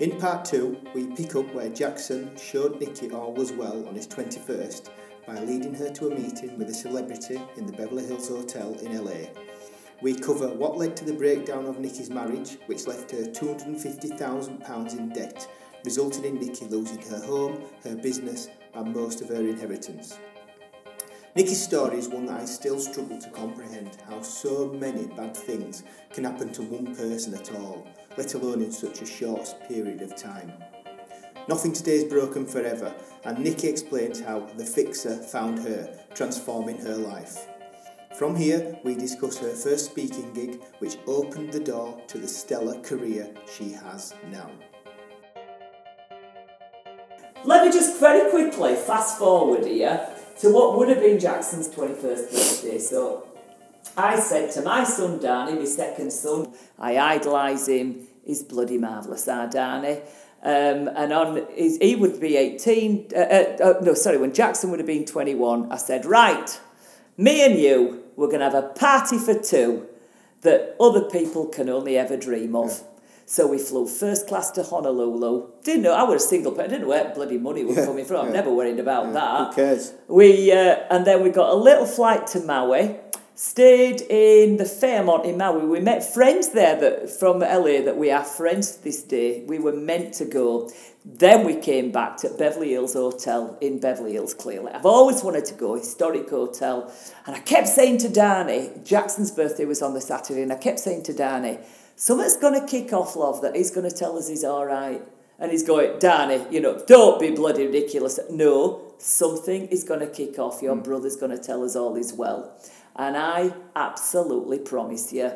In part two, we pick up where Jackson showed Nicky all was well on his 21st by leading her to a meeting with a celebrity in the Beverly Hills Hotel in LA. We cover what led to the breakdown of Nicky's marriage, which left her £250,000 in debt, resulting in Nicky losing her home, her business, and most of her inheritance. Nicky's story is one that I still struggle to comprehend how so many bad things can happen to one person at all, let alone in such a short period of time. Nothing today is broken forever, and Nicky explains how the fixer found her, transforming her life. From here, we discuss her first speaking gig, which opened the door to the stellar career she has now. Let me just very quickly fast forward here to what would have been Jackson's 21st birthday. So I said to my son Danny, my second son, I idolise him, he's bloody marvellous, our Danny. Um, and on his, he would be 18, uh, uh, uh, no, sorry, when Jackson would have been 21, I said, right, me and you, we're going to have a party for two that other people can only ever dream of. Yeah. So we flew first class to Honolulu. Didn't know I was a single person. Didn't know where bloody money was yeah, coming from. Yeah. I'm never worried about yeah. that. Who cares? We uh, and then we got a little flight to Maui. Stayed in the Fairmont in Maui. We met friends there that from LA that we are friends this day. We were meant to go. Then we came back to Beverly Hills Hotel in Beverly Hills, clearly. I've always wanted to go, historic hotel. And I kept saying to Danny, Jackson's birthday was on the Saturday, and I kept saying to Danny, something's going to kick off, love, that he's going to tell us he's all right. And he's going, Danny, you know, don't be bloody ridiculous. No, something is going to kick off. Your mm. brother's going to tell us all is well. And I absolutely promise you,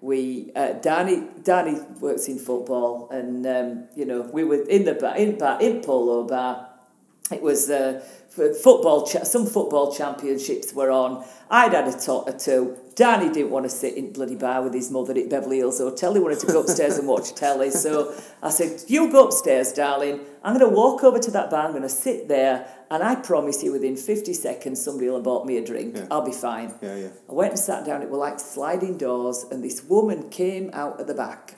we uh, Danny Danny works in football, and um, you know we were in the bar in bar in polo bar. It was uh, football. Some football championships were on. I'd had a tot or two. Danny didn't want to sit in bloody bar with his mother at Beverly Hills Hotel. He wanted to go upstairs and watch telly. So I said, "You go upstairs, darling. I'm going to walk over to that bar. I'm going to sit there, and I promise you, within 50 seconds, somebody will have bought me a drink. Yeah. I'll be fine." Yeah, yeah. I went and sat down. It were like sliding doors, and this woman came out of the back.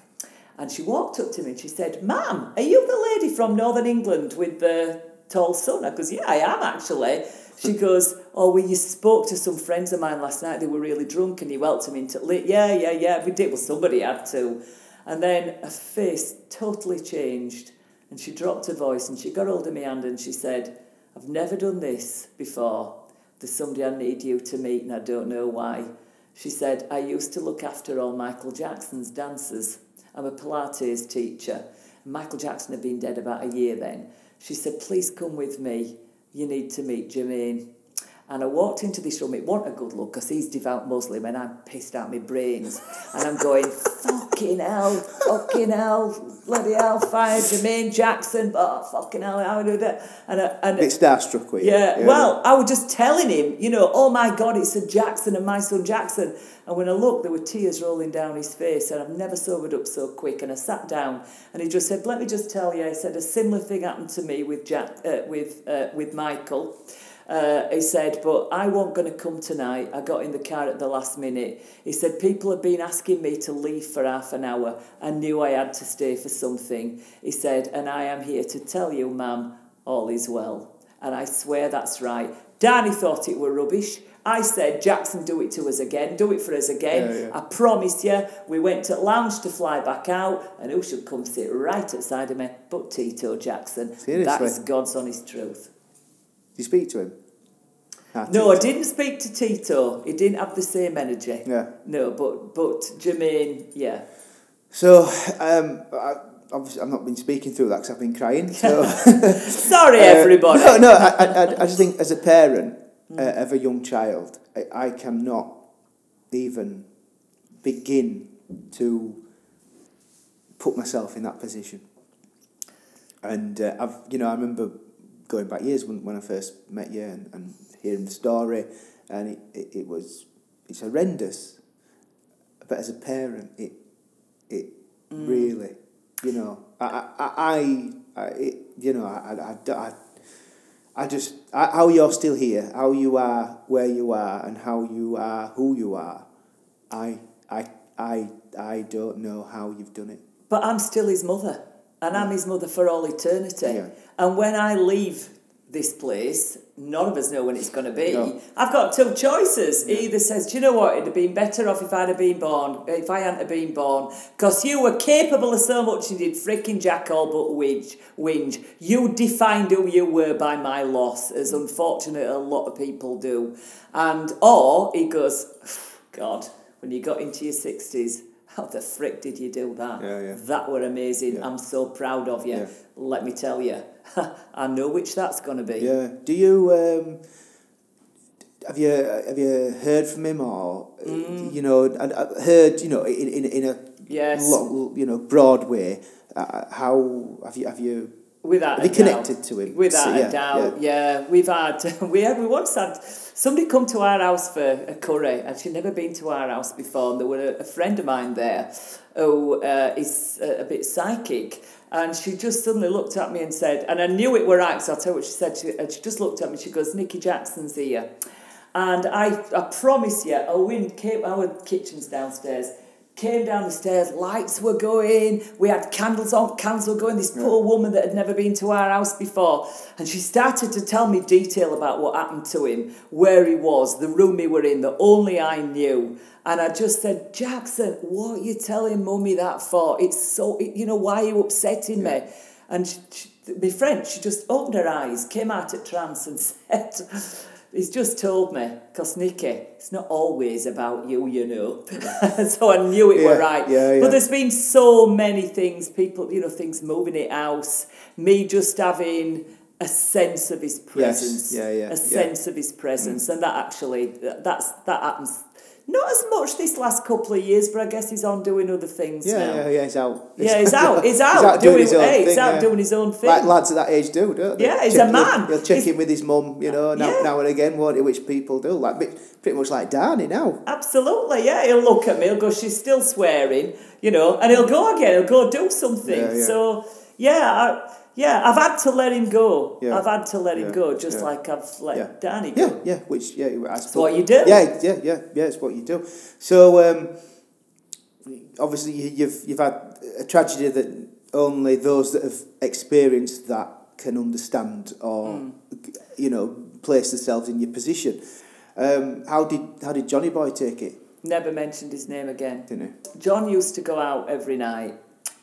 And she walked up to me and she said, Ma'am, are you the lady from Northern England with the tall son? I goes, yeah, I am actually. She goes, oh, well, you spoke to some friends of mine last night. They were really drunk and you welcomed them into. Yeah, yeah, yeah, we did. Well, somebody had to. And then her face totally changed and she dropped her voice and she got hold of my hand and she said, I've never done this before. There's somebody I need you to meet and I don't know why. She said, I used to look after all Michael Jackson's dancers. I'm a Pilates teacher. Michael Jackson had been dead about a year then. She said, Please come with me. You need to meet Jermaine. And I walked into this room. It wasn't a good look because he's devout Muslim and I'm pissed out my brains. And I'm going, fucking hell, fucking hell, bloody hell, fire Jermaine Jackson, but fucking hell, how do that? And, I, and it's starstruck with you. Yeah, yeah, well, I was just telling him, you know, oh my God, it's a Jackson and my son Jackson. And when I looked, there were tears rolling down his face, and I've never sobered up so quick. And I sat down, and he just said, "Let me just tell you," I said, "a similar thing happened to me with Jack, uh, with uh, with Michael." Uh, he said, but I wasn't going to come tonight. I got in the car at the last minute. He said, people have been asking me to leave for half an hour. I knew I had to stay for something. He said, and I am here to tell you, ma'am, all is well. And I swear that's right. Danny thought it were rubbish. I said, Jackson, do it to us again, do it for us again. Yeah, yeah. I promise you. We went to lounge to fly back out, and who should come sit right outside of me but Tito Jackson? Seriously? That is God's honest truth. Did you speak to him? No, I didn't speak to Tito. He didn't have the same energy. Yeah. No, but but Jermaine, yeah. So, um, I, obviously, I've not been speaking through that because I've been crying. So. Sorry, uh, everybody. No, no. I, I, I just think as a parent mm. uh, of a young child, I, I cannot even begin to put myself in that position. And uh, I've, you know, I remember going back years when, when I first met you and, and hearing the story, and it, it, it was it's horrendous. But as a parent, it it mm. really, you know, I I, I, I it, you know, I, I, I, I just I, how you're still here, how you are where you are, and how you are who you are. I I I I don't know how you've done it. But I'm still his mother. and I'm his mother for all eternity. Yeah. And when I leave this place, none of us know when it's going to be. No. I've got two choices. He either says, "Do you know what? It'd have been better off if I'd have been born, if I hadn't have been born, because you were capable of so much. You did freaking jack all but whinge, whinge. You defined who you were by my loss, as unfortunate a lot of people do." And or he goes, "God, when you got into your sixties." How the frick did you do that? Yeah, yeah. That were amazing. Yeah. I'm so proud of you. Yeah. Let me tell you, I know which that's going to be. Yeah. Do you um, have you have you heard from him or Mm. you know and uh, heard you know in in, in a Yes. lo- you know broad way uh, how have you have you Without they connected doubt. to him? Without So, a doubt, yeah. We've had we had we once had somebody come to our house for a curry, and she'd never been to our house before. And there were a, a friend of mine there who uh, is a, a bit psychic. And she just suddenly looked at me and said, and I knew it were so I'll tell you what she said. She, and she just looked at me, she goes, Nicky Jackson's here. And I, I promise you, a wind came, our kitchen's downstairs, came down the stairs, lights were going, we had candles on, candles were going. This poor woman that had never been to our house before. And she started to tell me detail about what happened to him, where he was, the room he were in, that only I knew. And I just said, Jackson, what are you telling mummy that for? It's so, you know, why are you upsetting me? And she, she, my friend, she just opened her eyes, came out at trance and said, He's just told me, because Nicky, it's not always about you, you know. so I knew it Yeah, were right. yeah, yeah. But there's been so many things, people, you know, things moving it house, me just having a sense of his presence. yeah, yeah, A sense of his presence. Mm. And that actually, that's that happens. Not as much this last couple of years, but I guess he's on doing other things yeah now. yeah yeah he's out Yeah, he's out. He's out, doing doing, his own hey, he's out yeah. doing his own thing. like lads at that age do don't they Yeah, he's Check- a man. he'll, he'll check He's- in with his mum you know now, Yeah. now and again won't he which people do like pretty much like Darnie now Absolutely, yeah. He'll look at me, he'll go, she's still swearing, you know, and he'll go again, he'll go do something. Yeah, yeah. So, yeah, I, yeah, I've had to let him go. Yeah. I've had to let him Yeah, go, just yeah. like I've let. Danny go. Yeah, yeah, which yeah, I suppose. what you do. Yeah, yeah, yeah, yeah. It's what you do. So um, obviously you- you've you've had a tragedy that only those that have experienced that can understand or Hmm. you know place themselves in your position. Um, how did how did Johnny Boy take it? Never mentioned his name again. Didn't he? John used to go out every night,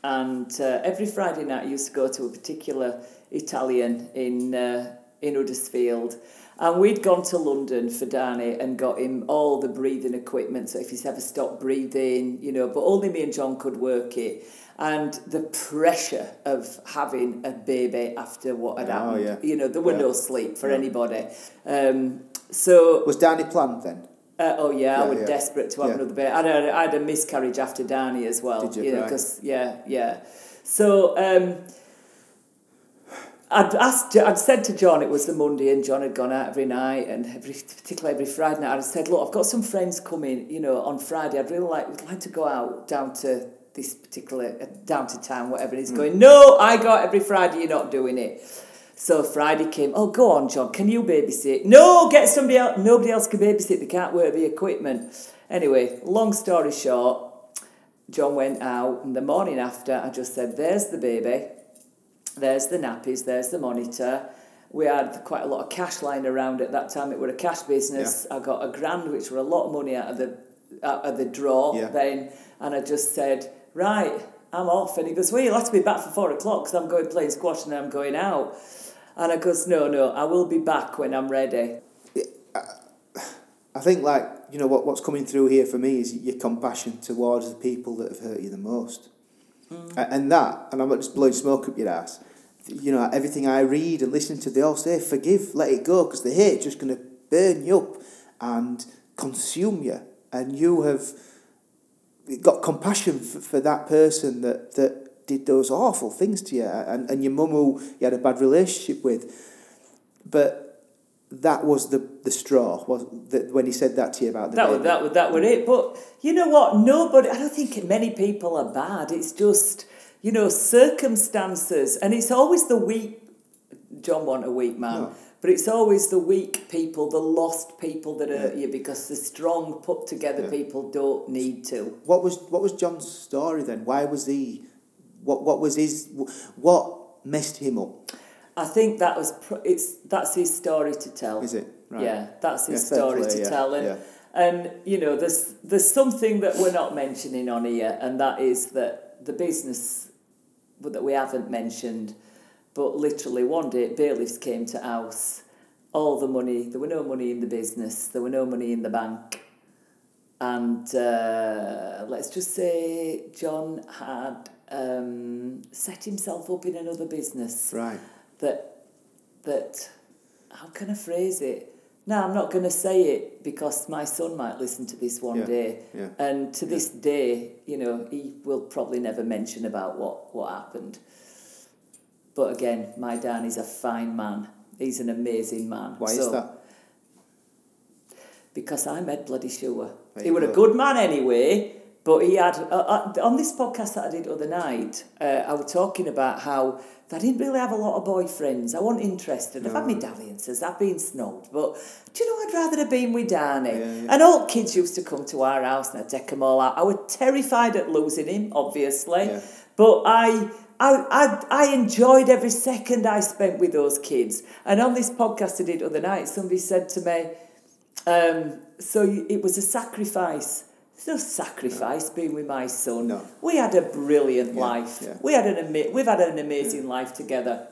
and uh, every Friday night he used to go to a particular Italian in uh, in Huddersfield. And we'd gone to London for Danny and got him all the breathing equipment. So if he's ever stopped breathing, you know, but only me and John could work it. And the pressure of having a baby after what had Oh, happened, yeah. you know, there were Yeah. no sleep for Yeah. anybody. Um, so Was Danny planned then? Uh, oh yeah, I Yeah, was yeah. desperate to have Yeah. another baby. I had, a, I had a miscarriage after Danny as well. Did you? know, Right. because yeah, yeah. So um, I'd asked, I'd said to John it was the Monday, and John had gone out every night, and every particularly every Friday night. I said, look, I've got some friends coming, you know, on Friday. I'd really like, would like to go out down to this particular uh, down to town, whatever. And he's going, no, I go every Friday. You're not doing it. So Friday came. Oh, go on, John. Can you babysit? No, get somebody else. Nobody else can babysit. They can't work the equipment. Anyway, long story short, John went out, and the morning after, I just said, "There's the baby, there's the nappies, there's the monitor." We had quite a lot of cash lying around at that time. It were a cash business. I got a grand, which were a lot of money out of the out of the draw Yeah. then, and I just said, "Right, I'm off." And he goes, "Well, you'll have to be back for four o'clock because I'm going playing squash and then I'm going out." And I goes, "No, no, I will be back when I'm ready." I think like you know what what's coming through here for me is your compassion towards the people that have hurt you the most, mm. A- and that and I'm not just blowing smoke up your ass. You know everything I read and listen to, they all say forgive, let it go, because the hate just going to burn you up and consume you, and you have got compassion for, for that person that that did those awful things to you, and and your mum who you had a bad relationship with, but that was the the straw was that when he said that to you about the That baby. that was that were it. But you know what? Nobody. I don't think many people are bad. It's just you know circumstances, and it's always the weak. John wasn't a weak man, No. but it's always the weak people, the lost people that hurt you because the strong, put together Yeah. people don't need to. What was what was John's story then? Why was he What what was his what messed him up? I think that was pr- it's that's his story to tell. Is it? Right. Yeah, that's his Yeah, story play, to yeah, tell, and yeah. and you know, there's there's something that we're not mentioning on here, and that is that the business that we haven't mentioned, but literally one day bailiffs came to house, all the money there were no money in the business, there were no money in the bank, and uh, let's just say John had um, set himself up in another business Right. that that how can I phrase it? No, I'm not going to say it because my son might listen to this one Yeah, day, yeah, and to this day, you know, he will probably never mention about what what happened. But again, my Dan is a fine man. He's an amazing man. Why is that? because I made bloody sure. He was a good man anyway, but he had, uh, uh, on this podcast that I did other night, uh, I was talking about how I didn't really have a lot of boyfriends. I wasn't interested. I've had my dalliances, I've been snubbed, but do you know, I'd rather have been with Danny. Yeah, yeah. And all kids used to come to our house and I'd take them all out. I was terrified at losing him, obviously, Yeah. but I. I, I, I enjoyed every second I spent with those kids. And on this podcast I did other night, somebody said to me, um, so it was a sacrifice. There's no sacrifice being with my son. No. We had a brilliant Yeah, life. yeah. We had an ama- we've had an amazing life together.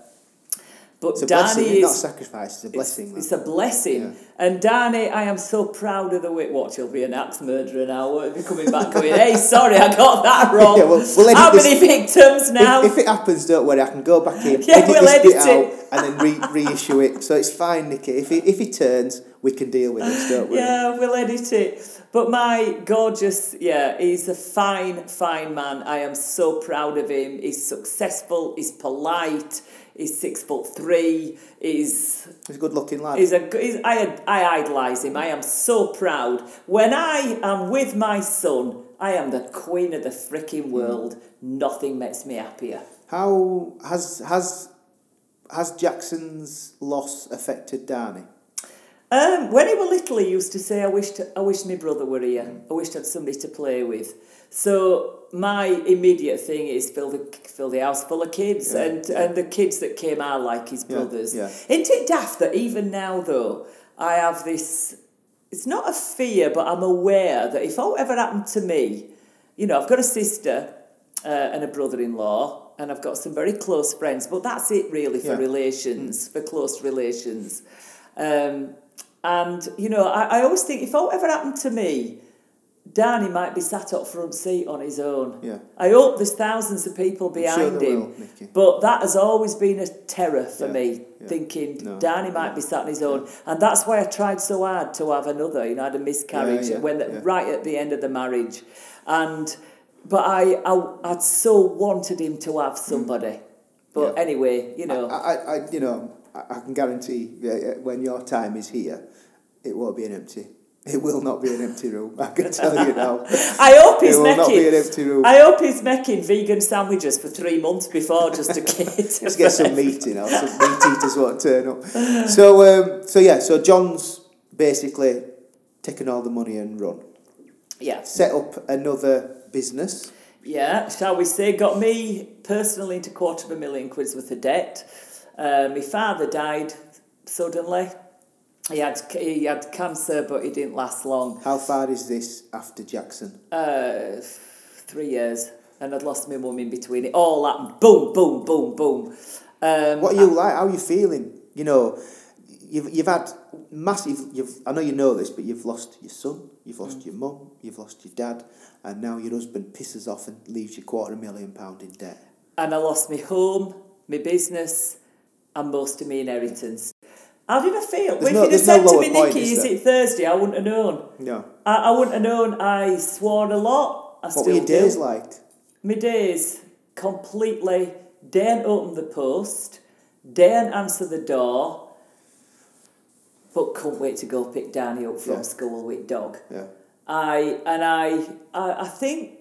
But It's Danny is not a sacrifice. It's a blessing. it's, it's a blessing. Yeah. And Danny, I am so proud of the way. Watch, he'll be an axe murderer now. Won't be coming back going, hey, sorry, I got that wrong. Yeah, well, we'll How this- many victims now? If, if it happens, don't worry. I can go back in, Yeah, edit we'll this bit edit it. out, and then re- reissue it. So it's fine, Nicky. If he if he turns, we can deal with this. Don't worry. Yeah, we'll edit it. But my gorgeous, yeah, he's a fine, fine man. I am so proud of him. He's successful, he's polite, he's six foot three, he's He's a good-looking lad. He's a, he's, I, I idolise him. I am so proud. When I am with my son, I am the queen of the freaking world. Nothing makes me happier. How has has has Jackson's loss affected Danny? Um, when he was little, he used to say, "I wished I wish my brother were here. I wished I had somebody to play with." So my immediate thing is fill the fill the house full of kids, Yeah, and yeah. and the kids that came are like his brothers. yeah. Isn't it daft that even now though I have this? It's not a fear, but I'm aware that if it ever happened to me, you know, I've got a sister uh, and a brother-in-law, and I've got some very close friends. But that's it really for Yeah. relations, for close relations. Um, and you know, I, I always think if it ever happened to me, Danny might be sat up front seat on his own. Yeah. I hope there's thousands of people sure behind there him. will, But that has always been a terror for Yeah, me, yeah. thinking No, Danny might yeah, be sat on his own. And that's why I tried so hard to have another. You know, I had a miscarriage yeah, when the, yeah. right at the end of the marriage. And but I, I I'd so wanted him to have somebody. Mm. But Yeah. anyway, you know. I, I, I you know, I, I can guarantee uh, when your time is here, it won't be an empty. It will not be an empty room. I can tell you now. I hope he's it will not be an making. empty room. I hope he's making vegan sandwiches for three months before just to get. Let's get some meat in. Or some meat eaters won't turn up. So, um, so yeah. So John's basically taken all the money and run. Yeah, Set up another business. yeah. Shall we say, got me personally into quarter of a million quid's worth of debt. Uh, my father died suddenly. He had he had cancer, but he didn't last long. How far is this after Jackson? Uh, three years, and I'd lost my mum in between. It all happened. Boom, boom, boom, boom. Um, What are you like? How are you feeling? You know, you've you've had massive. You've I know you know this, but you've lost your son, you've lost Mm. your mum, you've lost your dad, and now your husband pisses off and leaves you quarter of a million pound in debt. and I lost my home, my business, and most of my inheritance. How did I feel? There's if no- you'd have there's no to me, Nicky, is is it Thursday? I wouldn't have known. No. I, I wouldn't have known. I swore a lot. I What still were your do. days like? My days completely daren't open the post, daren't answer the door, but couldn't wait to go pick Danny up from Yeah. school with dog. Yeah. I and I, I, I think,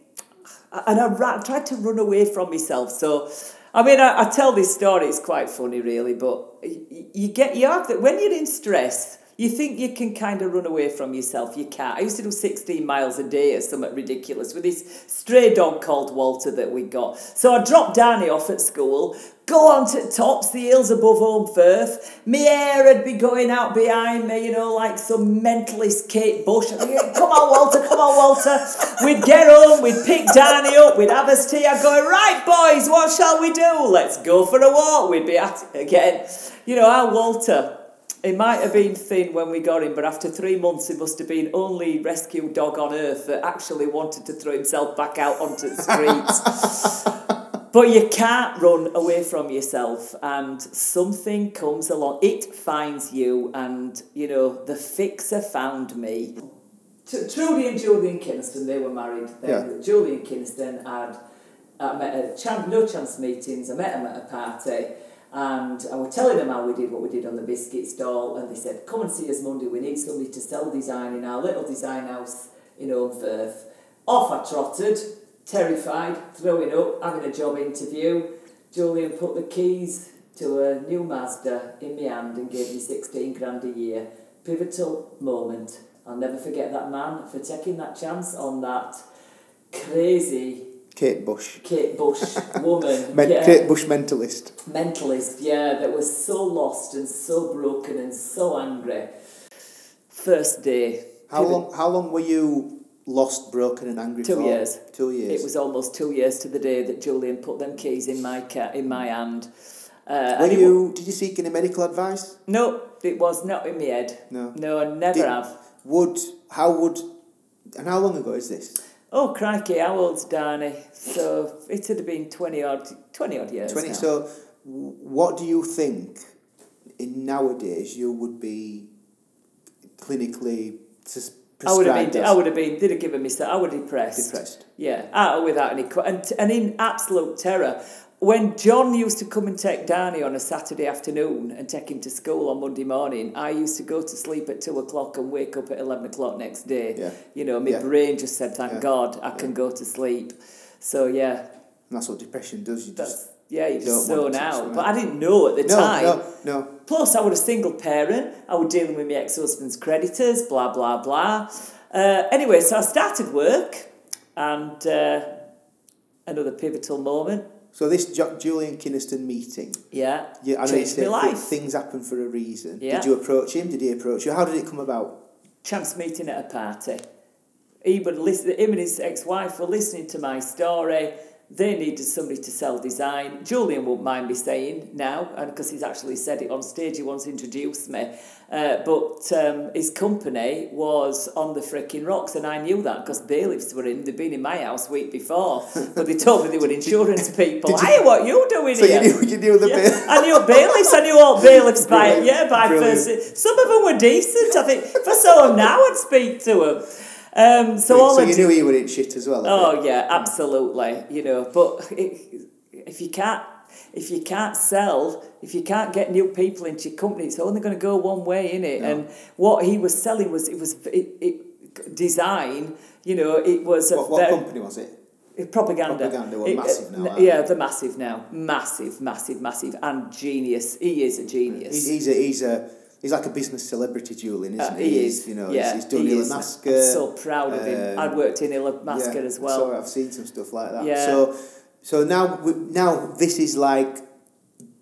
and I ra- tried to run away from myself. So, I mean, I, I tell this story. It's quite funny, really. But you get you have that when you're in stress. You think you can kind of run away from yourself. You can't. I used to do 16 miles a day or something ridiculous with this stray dog called Walter that we got. So I dropped Danny off at school, go on to tops the hills above Holmfirth. Hair would be going out behind me, you know, like some mentalist Kate Bush. I'd be come on, Walter, come on, Walter. We'd get home, we'd pick Danny up, we'd have us tea. I'd go, right, boys, what shall we do? Let's go for a walk. We'd be at it again. You know, our Walter he might have been thin when we got him, but after three months, he must have been only rescue dog on earth that actually wanted to throw himself back out onto the streets. but you can't run away from yourself, and something comes along. It finds you, and you know the fixer found me. T- Trudy and Julian Kynaston, they were married. Then. Yeah. Julian Kynaston had I met at chan- no chance meetings. I met him at a party. And I was telling them how we did what we did on the biscuit stall, and they said, "Come and see us Monday. We need somebody to sell design in our little design house in Firth." Off I trotted, terrified, throwing up, having a job interview. Julian put the keys to a new Mazda in my hand and gave me sixteen grand a year. Pivotal moment. I'll never forget that man for taking that chance on that crazy Kate Bush. Kate Bush woman. Men- yeah Kate Bush mentalist. mentalist, yeah, that was so lost and so broken and so angry. First day. How long? How long were you lost, broken, and angry Two for? years. Two years. It was almost two years to the day that Julian put them keys in my ca- in my hand. Uh, Were you? Did you seek any medical advice? no, it was not in my head. No. No, I never Did- have. Would how would? And how long ago is this? Oh, crikey, how old's Danny? So it would have been 20 odd, 20 odd years. Twenty. now. So, what do you think? In nowadays, you would be clinically I would have been, I would have been, they'd have given me, I would have depressed. depressed. Yeah, out without any and and in absolute terror. When John used to come and take Danny on a Saturday afternoon and take him to school on Monday morning, I used to go to sleep at two o'clock and wake up at eleven o'clock next day. Yeah. You know, my Yeah. brain just said, "Thank Yeah. God, I can go to sleep." So yeah, And that's what depression does. You that's just yeah, you don't zone out. But? I didn't know at the no, time. no, no. Plus, I was a single parent. I was dealing with my ex husband's creditors, blah, blah, blah. Uh, anyway, so I started work, and uh, another pivotal moment. So this Julian Kynaston meeting, Yeah, you, I know you said life. things happen for a reason. Yeah. Did you approach him? Did he approach you? How did it come about? Chance meeting at a party. He would listen, him and his ex wife were listening to my story. They needed somebody to sell design. Julian won't mind me saying now, and because he's actually said it on stage, he wants to introduce me. Uh, but um, his company was on the freaking rocks, and I knew that because bailiffs were in. They'd been in my house week before, but they told me they were insurance people. You- hey, what you doing So you here? knew you knew the Yeah, bit. I knew bailiffs. I knew all bailiffs by yeah by brilliant. first. Some of them were decent. I think for so now I'd speak to them. Um, so all so you knew he would eat shit as well. Oh yeah, absolutely. You know, but it, if you can't, if you can't sell, if you can't get new people into your company, it's only going to go one way, in it. No. And what he was selling was it was it, it design. You know, it was a What, what very, company was it? propaganda. Propaganda, well, It- massive now, uh, yeah, they're massive now. Massive, massive, massive, and genius. He is a genius. He's, he's a he's a he's like a business celebrity, Julian, isn't Uh, he? he is. You know, yeah, he's, he's done he is. Illamasqua. I'm so proud of him. um, I'd worked in Illamasqua yeah, as well. So I've seen some stuff like that. Yeah. So so now we, now this is like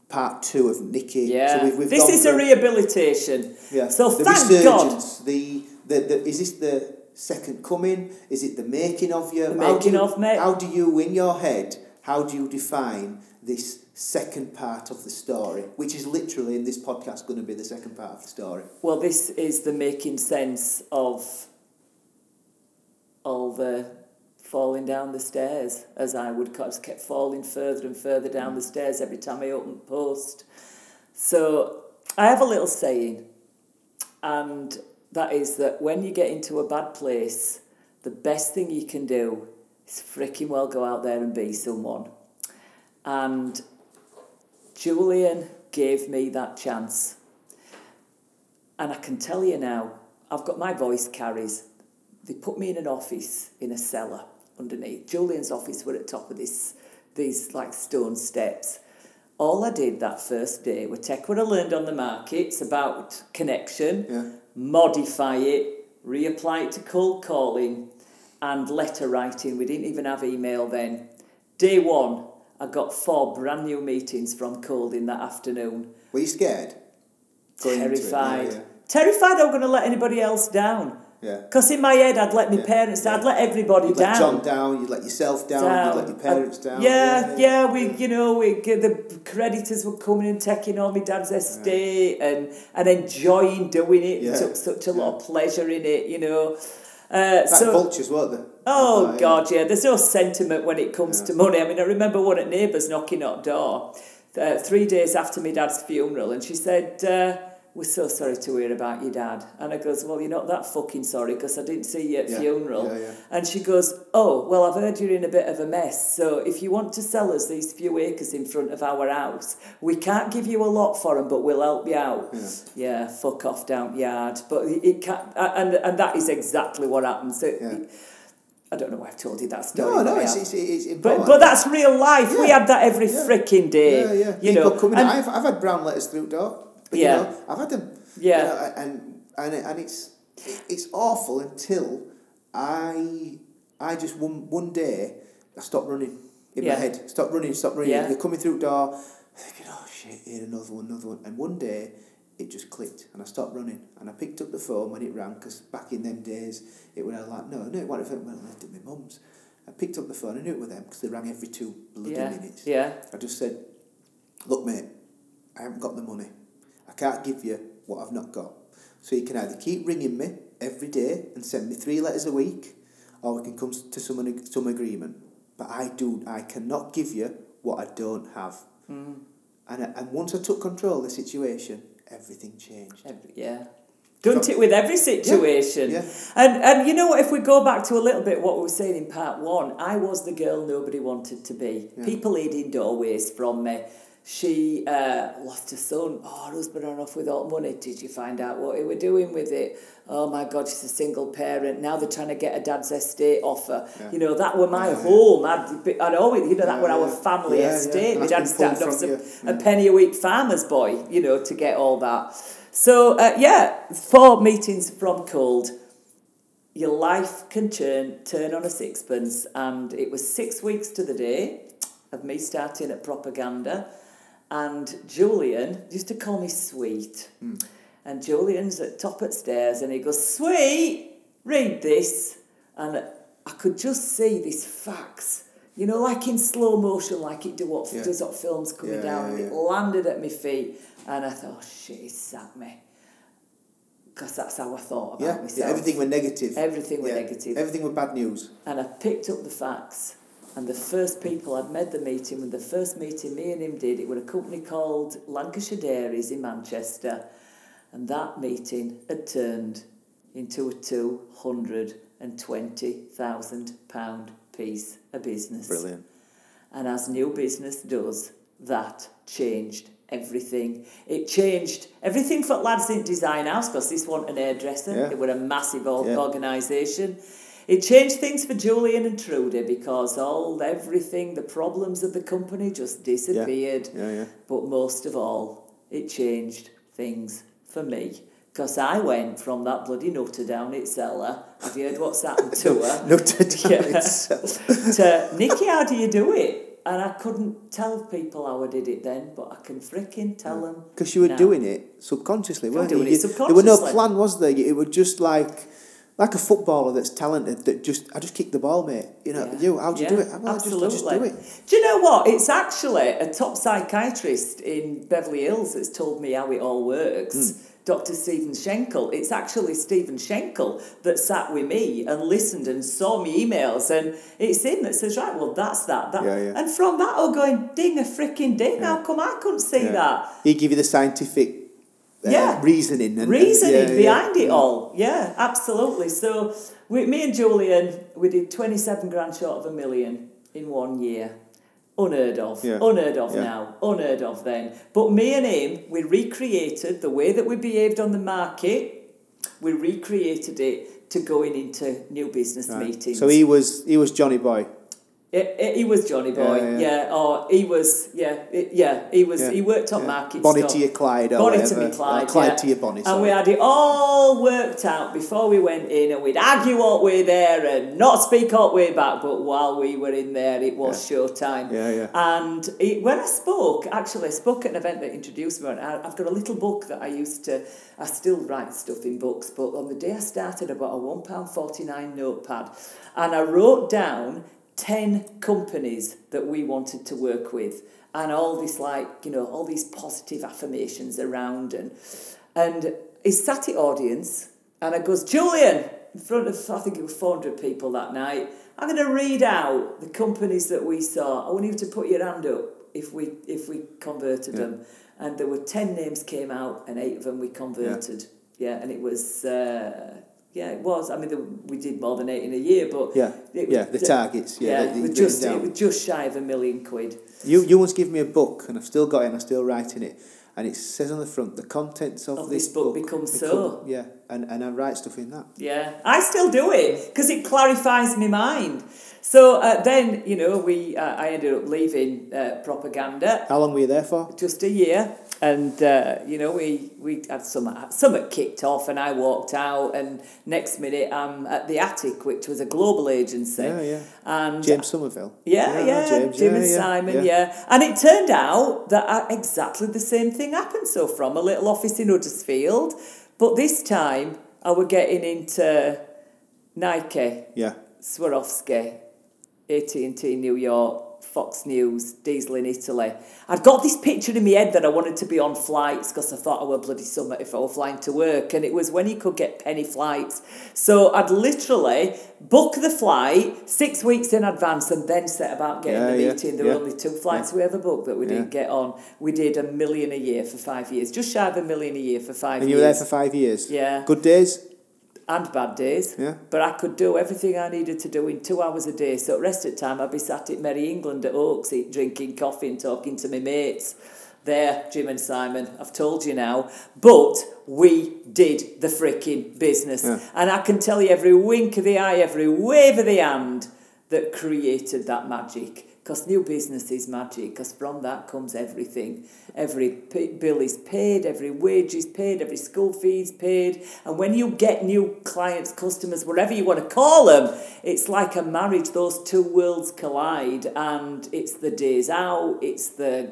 part two of Nicky. Yeah, So we've, we've this is a rehabilitation. Yeah. So the thank God. resurgence, The, the the is this the second coming? Is it the making of you? The How making you- of me. How do you in your head? How do you define this second part of the story, which is literally in this podcast going to be the second part of the story? Well, this is the making sense of all the uh, falling down the stairs, as I would call. Just kept falling further and further down the stairs every time I opened the post. So I have a little saying, and that is that when you get into a bad place, the best thing you can do is freaking well go out there and be someone. And Julian gave me that chance. And I can tell you now, I've got my voice carries. They put me in an office in a cellar underneath. Julian's office were at top of this these like stone steps. All I did that first day was take what I learned on the markets about connection, Yeah. modify it, reapply it to cold calling and letter writing. We didn't even have email then. Day one, I got four brand new meetings from cold in that afternoon. Were you scared? Going? Terrified. Yeah, yeah. Terrified I was going to let anybody else down. Yeah. Because in my head, I'd let my Yeah, parents down, yeah. I'd let everybody You'd down. let John down, you'd let yourself down, you'd let your parents Uh, down. Yeah, yeah, we, you know, we the creditors were coming and taking on my dad's estate and and enjoying doing it. Yeah, Took such a lot of pleasure in it, you know. Uh, Like so, vultures, weren't they? Oh. God, yeah. There's no sentiment when it comes Yeah. to money. I mean, I remember one at neighbours knocking at door uh, three days after my dad's funeral, and she said. Uh, we're so sorry to hear about your dad. And I goes, well, you're not that fucking sorry because I didn't see you at Yeah, funeral. yeah, yeah. And she goes, Oh, well, I've heard you're in a bit of a mess. So if you want to sell us these few acres in front of our house, we can't give you a lot for them, but we'll help you out. Yeah. Fuck off down yard. But it it can't, and, and that is exactly what happened. So Yeah. I don't know why I've told you that story. No, no, it's, yeah. it's, it's but, important. but that's real life. We had that every Yeah. freaking day. yeah, yeah. You People know, coming. and- I've, I've had brown letters through the door. But, Yeah. You know, I've had them. Yeah. You know, and and it- and it's it's awful until I I just one one day I stopped running in Yeah. my head. Stop running. Stop running. Yeah. They're coming through the door. Thinking, oh shit, here another one, another one. And one day it just clicked, and I stopped running, and I picked up the phone when it rang because back in them days it was like no, no, it wasn't. It went to my mum's. I picked up the phone. I knew it was them because they rang every two bloody yeah, minutes. yeah, I just said, look, mate, I haven't got the money. I can't give you what I've not got. So you can either keep ringing me every day and send me three letters a week, or we can come to some some agreement. But I do, I cannot give you what I don't have. Mm. And I, and once I took control of the situation, everything changed. every, yeah. Don't it with every situation. yeah. And and you know what? If we go back to a little bit what we were saying in part one, I was the girl nobody wanted to be. Yeah. People hid doorways from me. She uh, lost her son. Oh, her husband ran off with all money. Did you find out what he were doing with it? Oh my God, she's a single parent. Now they're trying to get a dad's estate off her. Yeah. You know, that were my Yeah, yeah. home. I'd, I'd always, you know, that Yeah, were our family Yeah, yeah. estate. My dad started off you. a, a penny a week farmer's boy, you know, to get all that. So, uh, yeah, four meetings from cold your life can turn turn on a sixpence and it was six weeks to the day of me starting at propaganda and Julian used to call me sweet hmm. and Julian's at top at stairs and he goes sweet read this and I could just see this fax you know like in slow motion like it do what Yeah. does what films coming Yeah, down yeah, and it landed at my feet and I thought oh shit he sacked me because that's how I thought about Yeah, myself yeah everything were negative. Everything were Yeah, negative. Everything were bad news. And I picked up the facts. And the first people I'd made the meeting when the first meeting me and him did, it was a company called Lancashire Dairies in Manchester. And that meeting had turned into a £220,000 piece of business. Brilliant. And as new business does, that changed everything. It changed everything for Lads in Design House because this wasn't an hairdresser. Yeah. It was a massive Yeah. organisation. It changed things for Julian and Trudy because all everything, the problems of the company just disappeared. Yeah, yeah. But most of all, it changed things for me. Because I went from that bloody nutter down at cellar. Have you heard what's happened to her? Noted down Yeah. itself. to Nicky, how do you do it? And I couldn't tell people how I did it then, but I can freaking tell them. Because you were now. doing it subconsciously, weren't you? it You- There were no subconsciously. plan, was there? It was just like like a footballer that's talented that just I just kick the ball, mate. You know, Yeah. you how do you Yeah, do it? Well, I just, I just do it. Do you know what? It's actually a top psychiatrist in Beverly Hills that's told me how it all works. Hmm. Dr. Stephen Schenkel. It's actually Stephen Schenkel that sat with me and listened and saw me emails, and it's him that says, "Right, well, that's that." that. Yeah, yeah. And from that, I'm going, "Ding a freaking ding! How come I couldn't see Yeah. that?" He give you the scientific uh, Yeah. reasoning and and- reasoning yeah, yeah, behind it all. Yeah, absolutely. So, with me and Julian, we did 27 grand short of a million in one year. Unheard of. Yeah. Unheard of Yeah. now. Unheard of then. But me and him, we recreated the way that we behaved on the market, we recreated it to going into new business Right. meetings. So he was he was Johnny Boy. It, it, he was Johnny Boy, Yeah, yeah, yeah. Or he was, yeah, it, yeah. He was. Yeah, He worked on market Bonnie stock. to your Clyde or Bonnie to me Clyde, Or Clyde yeah. to your Bonnie. And we had it all worked out before we went in, and we'd argue all the way there and not speak all the way back. But while we were in there, it was showtime. Yeah, yeah. And it, when I spoke, actually, I spoke at an event that introduced me. And I, I've got a little book that I used to. I still write stuff in books, but on the day I started, I bought a one pound forty nine notepad, and I wrote down ten companies that we wanted to work with, and all this like you know all these positive affirmations around, and and he sat at audience, and I goes Julian in front of I think it was four hundred people that night. I'm going to read out the companies that we saw. I want you to put your hand up if we if we converted Yeah. them, and there were ten names came out, and eight of them we converted. Yeah, and it was. Uh, yeah, it was. I mean, the, we did more than eight in a year, but Yeah, it was yeah, the targets. Yeah, yeah, just it was just shy of a million quid. You you once gave me a book, and I've still got it, and I'm still writing it. And it says on the front, the contents of, Of this, this book becomes so. Yeah, and, and I write stuff in that. Yeah, I still do it because it clarifies my mind. So uh, then, you know, we uh, I ended up leaving uh, propaganda How long were you there for? just a year, and uh, you know we we had some some kicked off, and I walked out, and next minute I'm at the Attic, which was a global agency, Yeah, yeah. and James Somerville. Yeah, know yeah, James. Jim Yeah, and yeah, Simon, yeah. yeah. And it turned out that exactly the same thing happened. So from a little office in Huddersfield, but this time I were getting into Nike, Yeah, Swarovski, AT&T New York, Fox News, Diesel in Italy. I'd got this picture in my head that I wanted to be on flights because I thought I were bloody summer if I were flying to work. And it was when you could get penny flights. So I'd literally book the flight six weeks in advance and then set about getting Yeah, the yeah, meeting. There yeah. were only two flights we ever booked that we didn't get on. We did a million a year for five years, just shy of a million a year for five and you were there for five years. Yeah. Good days. And bad days. Yeah. But I could do everything I needed to do in two hours a day. So the rest of the time I'd be sat at Merry England at Oaks, eat, drinking coffee and talking to my mates. There, Jim and Simon, I've told you now. But we did the freaking business. Yeah. And I can tell you every wink of the eye, every wave of the hand that created that magic. Because new business is magic, because from that comes everything. Every p- bill is paid, every wage is paid, every school fee is paid. And when you get new clients, customers, whatever you want to call them, it's like a marriage. Those two worlds collide, and it's the days out, it's the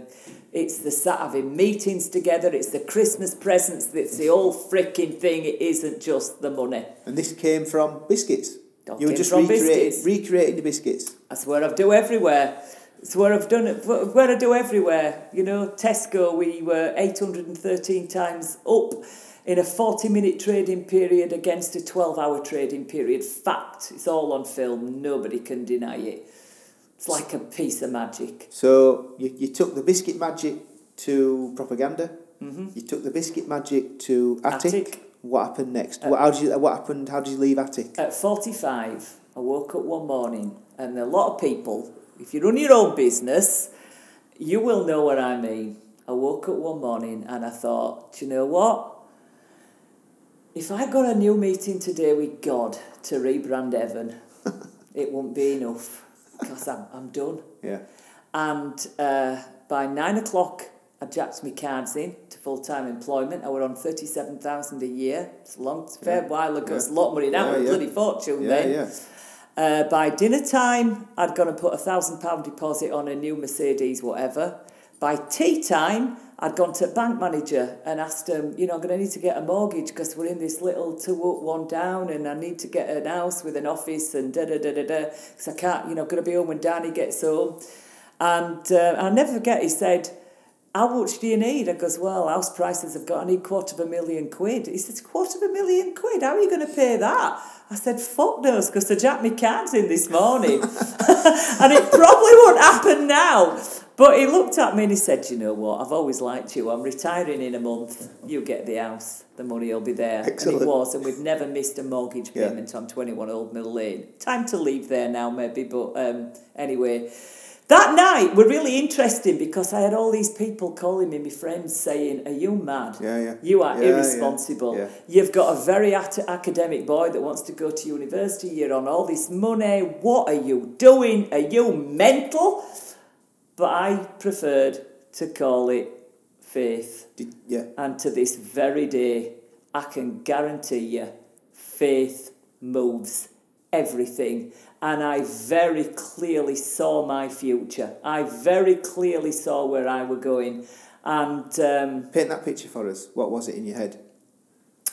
it's the sat having meetings together, it's the Christmas presents, it's the whole freaking thing. It isn't just the money. And this came from biscuits. You're just recreating, recreating the biscuits. That's what I do everywhere. It's where I've done it. Where I do everywhere. You know, Tesco. We were eight hundred and thirteen times up in a forty-minute trading period against a twelve-hour trading period. Fact. It's all on film. Nobody can deny it. It's like a piece of magic. So you, you took the biscuit magic to propaganda. Mm-hmm. You took the biscuit magic to Attic. Attic. What happened next? Uh, what, how did you, what happened? How did you leave Attic? At 45, I woke up one morning, and a lot of people, if you run your own business, you will know what I mean. I woke up one morning and I thought, do you know what? If I got a new meeting today with God to rebrand Evan, it won't be enough because I'm, I'm done. Yeah. And uh, by nine o'clock, I jacked my cards in to full time employment. I were on thirty seven thousand a year. It's a long, it's a fair while ago. Yeah. It's a lot of money now. Yeah, a yeah. bloody fortune Yeah, then. yeah. Uh, by dinner time, I'd gone and put a thousand pound deposit on a new Mercedes, whatever. By tea time, I'd gone to a bank manager and asked him, you know, I'm going to need to get a mortgage because we're in this little two up, one down, and I need to get an house with an office and da da da da da. Because I can't, you know, going to be home when Danny gets home. And uh, I'll never forget, he said, how much do you need? I goes, well, house prices have got, I need quarter of a million quid. He says, quarter of a million quid? How are you going to pay that? I said, fuck knows, because I jacked my cards in this morning. and it probably won't happen now. But he looked at me and he said, you know what, I've always liked you. I'm retiring in a month. You get the house. The money will be there. And it was. And we've never missed a mortgage Yeah. payment on 21 Old Mill Lane. Time to leave there now, maybe. But um, anyway, That night were really interesting because I had all these people calling me, my friends, saying, Are you mad? Yeah, yeah. You are Yeah, yeah, irresponsible. yeah. You've got a very at- academic boy that wants to go to university. You're on all this money. What are you doing? Are you mental? But I preferred to call it faith. Did, yeah. And to this very day, I can guarantee you, faith moves everything. And I very clearly saw my future. I very clearly saw where I were going. And um, Paint that picture for us. What was it in your head?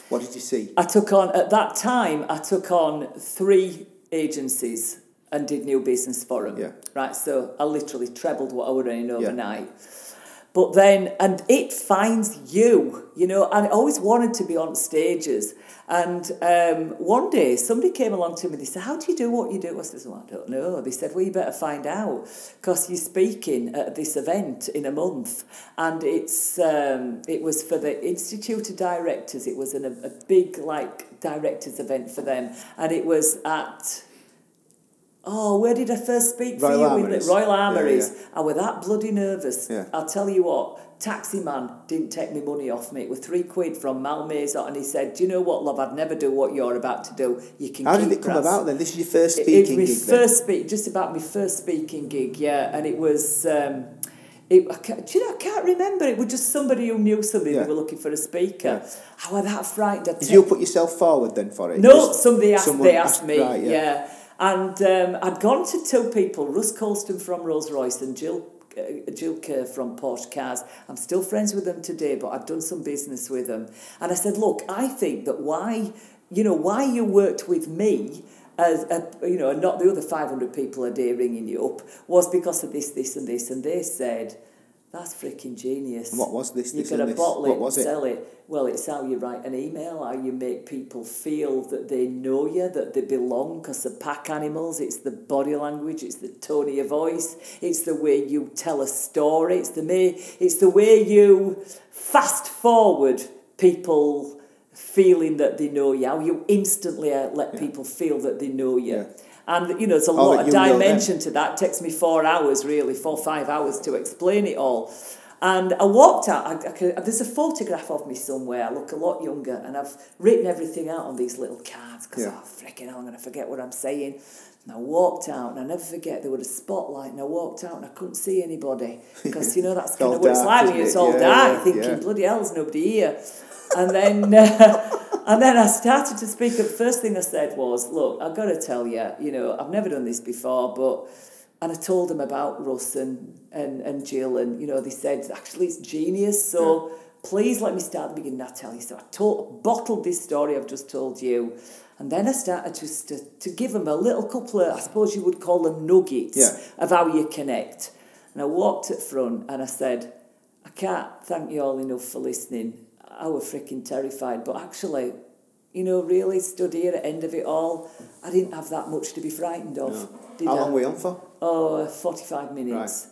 What did you see? I took on, at that time, I took on three agencies and did new business for them. Yeah. Right, so I literally trebled what I were earning overnight. But then, and it finds you, you know, and I always wanted to be on stages. And um, one day somebody came along to me, they said, How do you do what you do? I said, well, I don't know. They said, Well, you better find out because you're speaking at this event in a month. And it's um, it was for the Institute of Directors, it was an, a, a big, like, directors event for them. And it was at Oh, where did I first speak Royal for you? Armouries. In the Royal Yeah, Armouries. I was that bloody nervous. Yeah. I'll tell you what, taxi man didn't take me money off me. It was three quid from Malmaison and he said, Do you know what, love, I'd never do what you're about to do. You can How did it come grass." about then? This is your first speaking it was gig first speak, just about my first speaking gig, yeah. And it was um, it, I can't, do you know, I can't remember. It was just somebody who knew somebody Yeah. who were looking for a speaker. Yeah. I was that frightened. I'd Did you put yourself forward then for it? no, Just somebody asked. They asked me. right, yeah. And um, I'd gone to two people: Russ Colston from Rolls Royce and Jill. Uh, Jill Kerr from Porsche Cars. I'm still friends with them today, but I've done some business with them. And I said, look, I think that why, you know, why you worked with me as a, you know, and not the other 500 people a day ringing you up was because of this, this, and this. And they said, that's freaking genius. And what was this, You this, got to bottle it, was it? sell it. Well, it's how you write an email, how you make people feel that they know you, that they belong, because they're pack animals. It's the body language, it's the tone of your voice, it's the way you tell a story, it's the, may, it's the way you fast forward people feeling that they know you, how you instantly uh, let Yeah. people feel that they know you. Yeah. And, you know, there's a Or lot of you know them. dimension to that. It takes me four hours, really, four, five hours to explain it all. And I walked out. I, I could, there's a photograph of me somewhere. I look a lot younger, and I've written everything out on these little cards because, Yeah. oh, freaking hell, I'm going to forget what I'm saying. And I walked out, and I never forget, there was a spotlight, and I walked out, and I couldn't see anybody. Because, you know, that's kind of what it's like when it's it? all Yeah, dark. yeah, thinking, bloody hell, there's nobody here. And then, uh, and then I started to speak. The first thing I said was, "Look, I've got to tell you, you know, I've never done this before, but." And I told them about Russ and, and, and Jill, and you know, they said actually it's genius. So please let me start at the beginning. I tell you. So I told, bottled this story I've just told you, and then I started just to, to give them a little couple of, I suppose you would call them nuggets Yeah. of how you connect. And I walked at front and I said, I can't thank you all enough for listening. I was freaking terrified, but actually, you know, really stood here at the end of it all. I didn't have that much to be frightened of. No. Did How I? long were you on for? Oh, 45 minutes.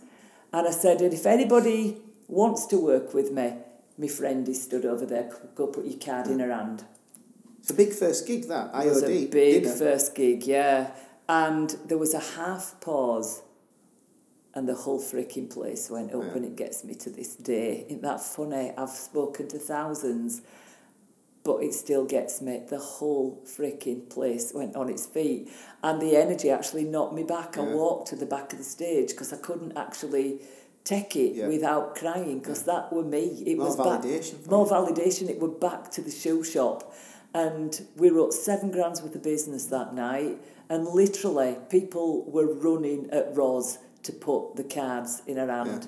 And I said, and if anybody wants to work with me, my friend is stood over there. Go put your card in her hand. It's a big first gig, that. IOD. It was a big dinner. first gig, yeah. And there was a half pause, and the whole freaking place went up, Yeah. and it gets me to this day. Isn't that funny? I've spoken to thousands, but it still gets me. The whole freaking place went on its feet, and the energy actually knocked me back. I walked to the back of the stage because I couldn't actually take it Yeah. without crying because that were me. It More was validation for more validation. It were back to the shoe shop, and we wrote seven grand's worth of business that night. And literally, people were running at Roz to put the cards in her hand.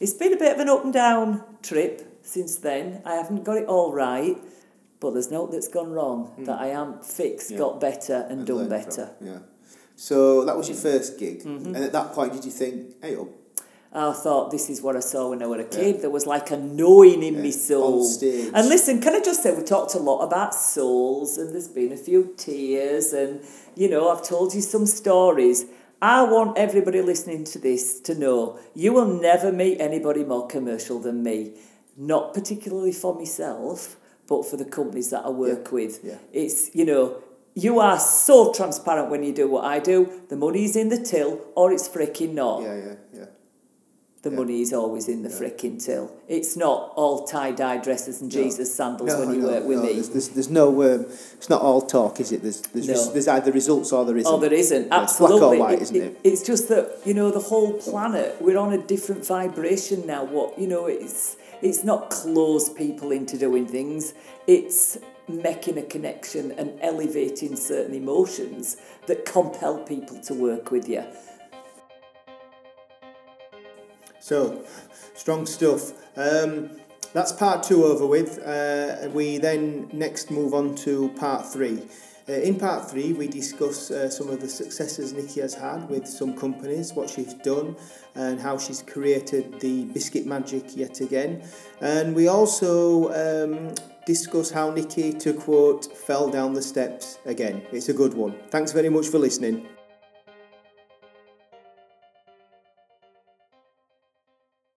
It's been a bit of an up and down trip since then. I haven't got it all right, but there's no that's gone wrong. That I am fixed. Yeah. got better, and, done better. from- Yeah. So that was your first gig. Mm-hmm. And at that point, did you think, hey, up, I thought this is what I saw when I was a kid. There was like a knowing in Yeah, me soul. And listen, can I just say we talked a lot about souls and there's been a few tears and you know, I've told you some stories. I want everybody listening to this to know you will never meet anybody more commercial than me. Not particularly for myself, but for the companies that I work with. yeah. It's, you know, you are so transparent when you do what I do. The money's in the till, or it's freaking not. Yeah, yeah, yeah. The Yeah. money is always in the fricking till. It's not all tie dye dresses and Jesus sandals when you no, work with no, me. There's, there's, there's no. Um, it's not all talk, is it? There's there's, No. res- there's either results or there isn't. Oh, there isn't. Yeah, it's black or Absolutely. white, isn't it? It's just that you know the whole planet. We're on a different vibration now. What you know, it's it's not close people into doing things. It's making a connection and elevating certain emotions that compel people to work with you. So, strong stuff. Um, that's part two over with. Uh, we then next move on to part three. Uh, in part three, we discuss uh, some of the successes Nicky has had with some companies, what she's done, and how she's created the biscuit magic yet again. And we also um, discuss how Nicky, to quote, fell down the steps again. It's a good one. Thanks very much for listening.